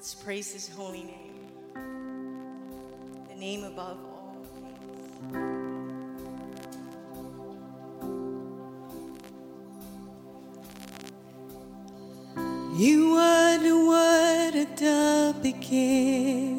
Let's praise his holy name, the name above all names. You wonder the word at the beginning.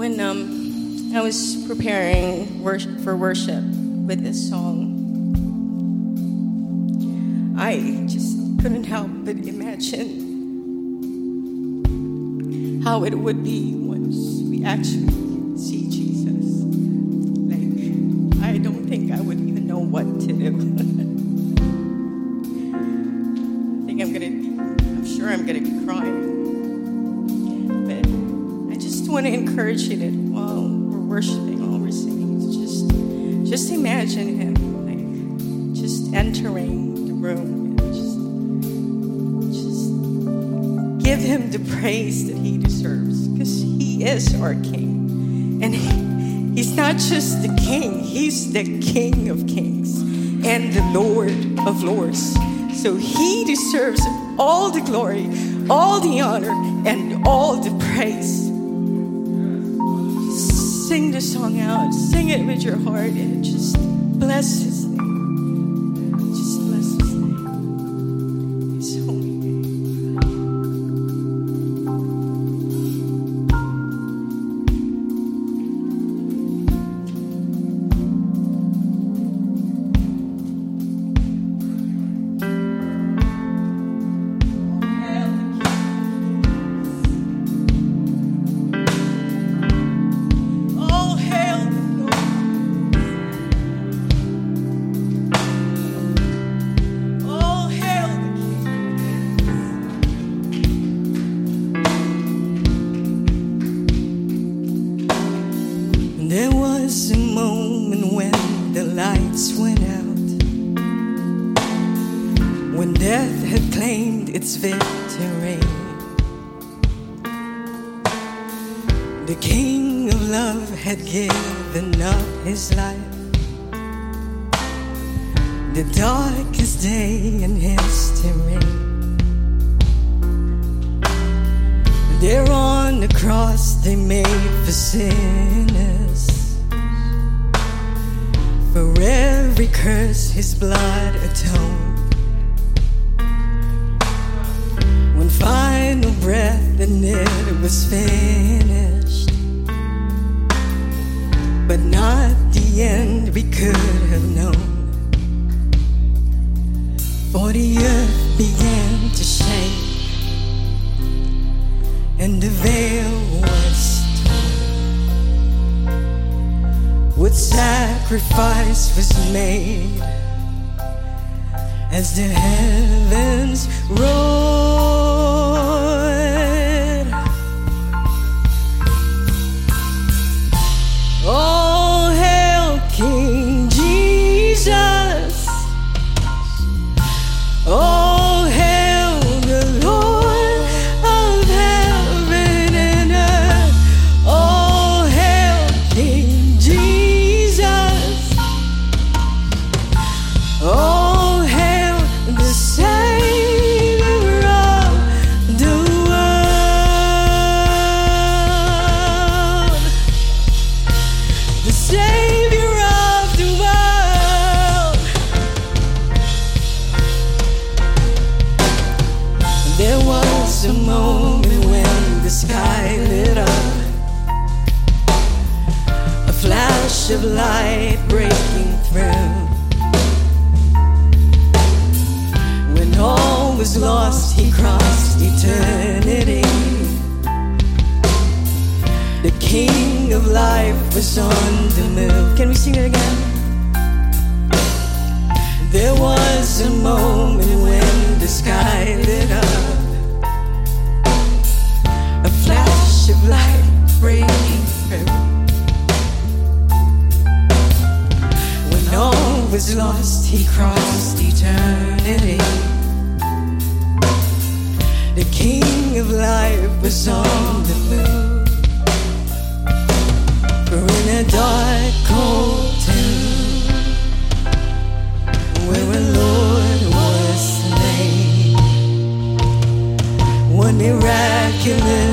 When um, I was preparing worship, for worship with this song, I just couldn't help but imagine how it would be once we actually see Jesus. Like, I don't think I would even know what to do. I think I'm gonna be, I'm sure I'm gonna be crying. Want to encourage you that while we're worshiping, while we're singing, just, just imagine Him, like, just entering the room and just, just give Him the praise that He deserves, because He is our King, and he, He's not just the King; He's the King of Kings and the Lord of Lords. So He deserves all the glory, all the honor, and all the praise. Sing the song out, sing it with your heart, and just bless His The King of Love had given up his life. The darkest day in history. There on the cross they made for sinners. For every curse his blood atoned. One final breath and it was finished. End we could have known. For the earth began to shake and the veil was torn. What sacrifice was made as the heavens roared? Life was on the move. Can we sing it again? There was a moment when the sky lit up, a flash of light breaking through. When all was lost, he crossed eternity. The King of life was on the move. For in a dark, cold tomb where a Lord was slain. One miraculous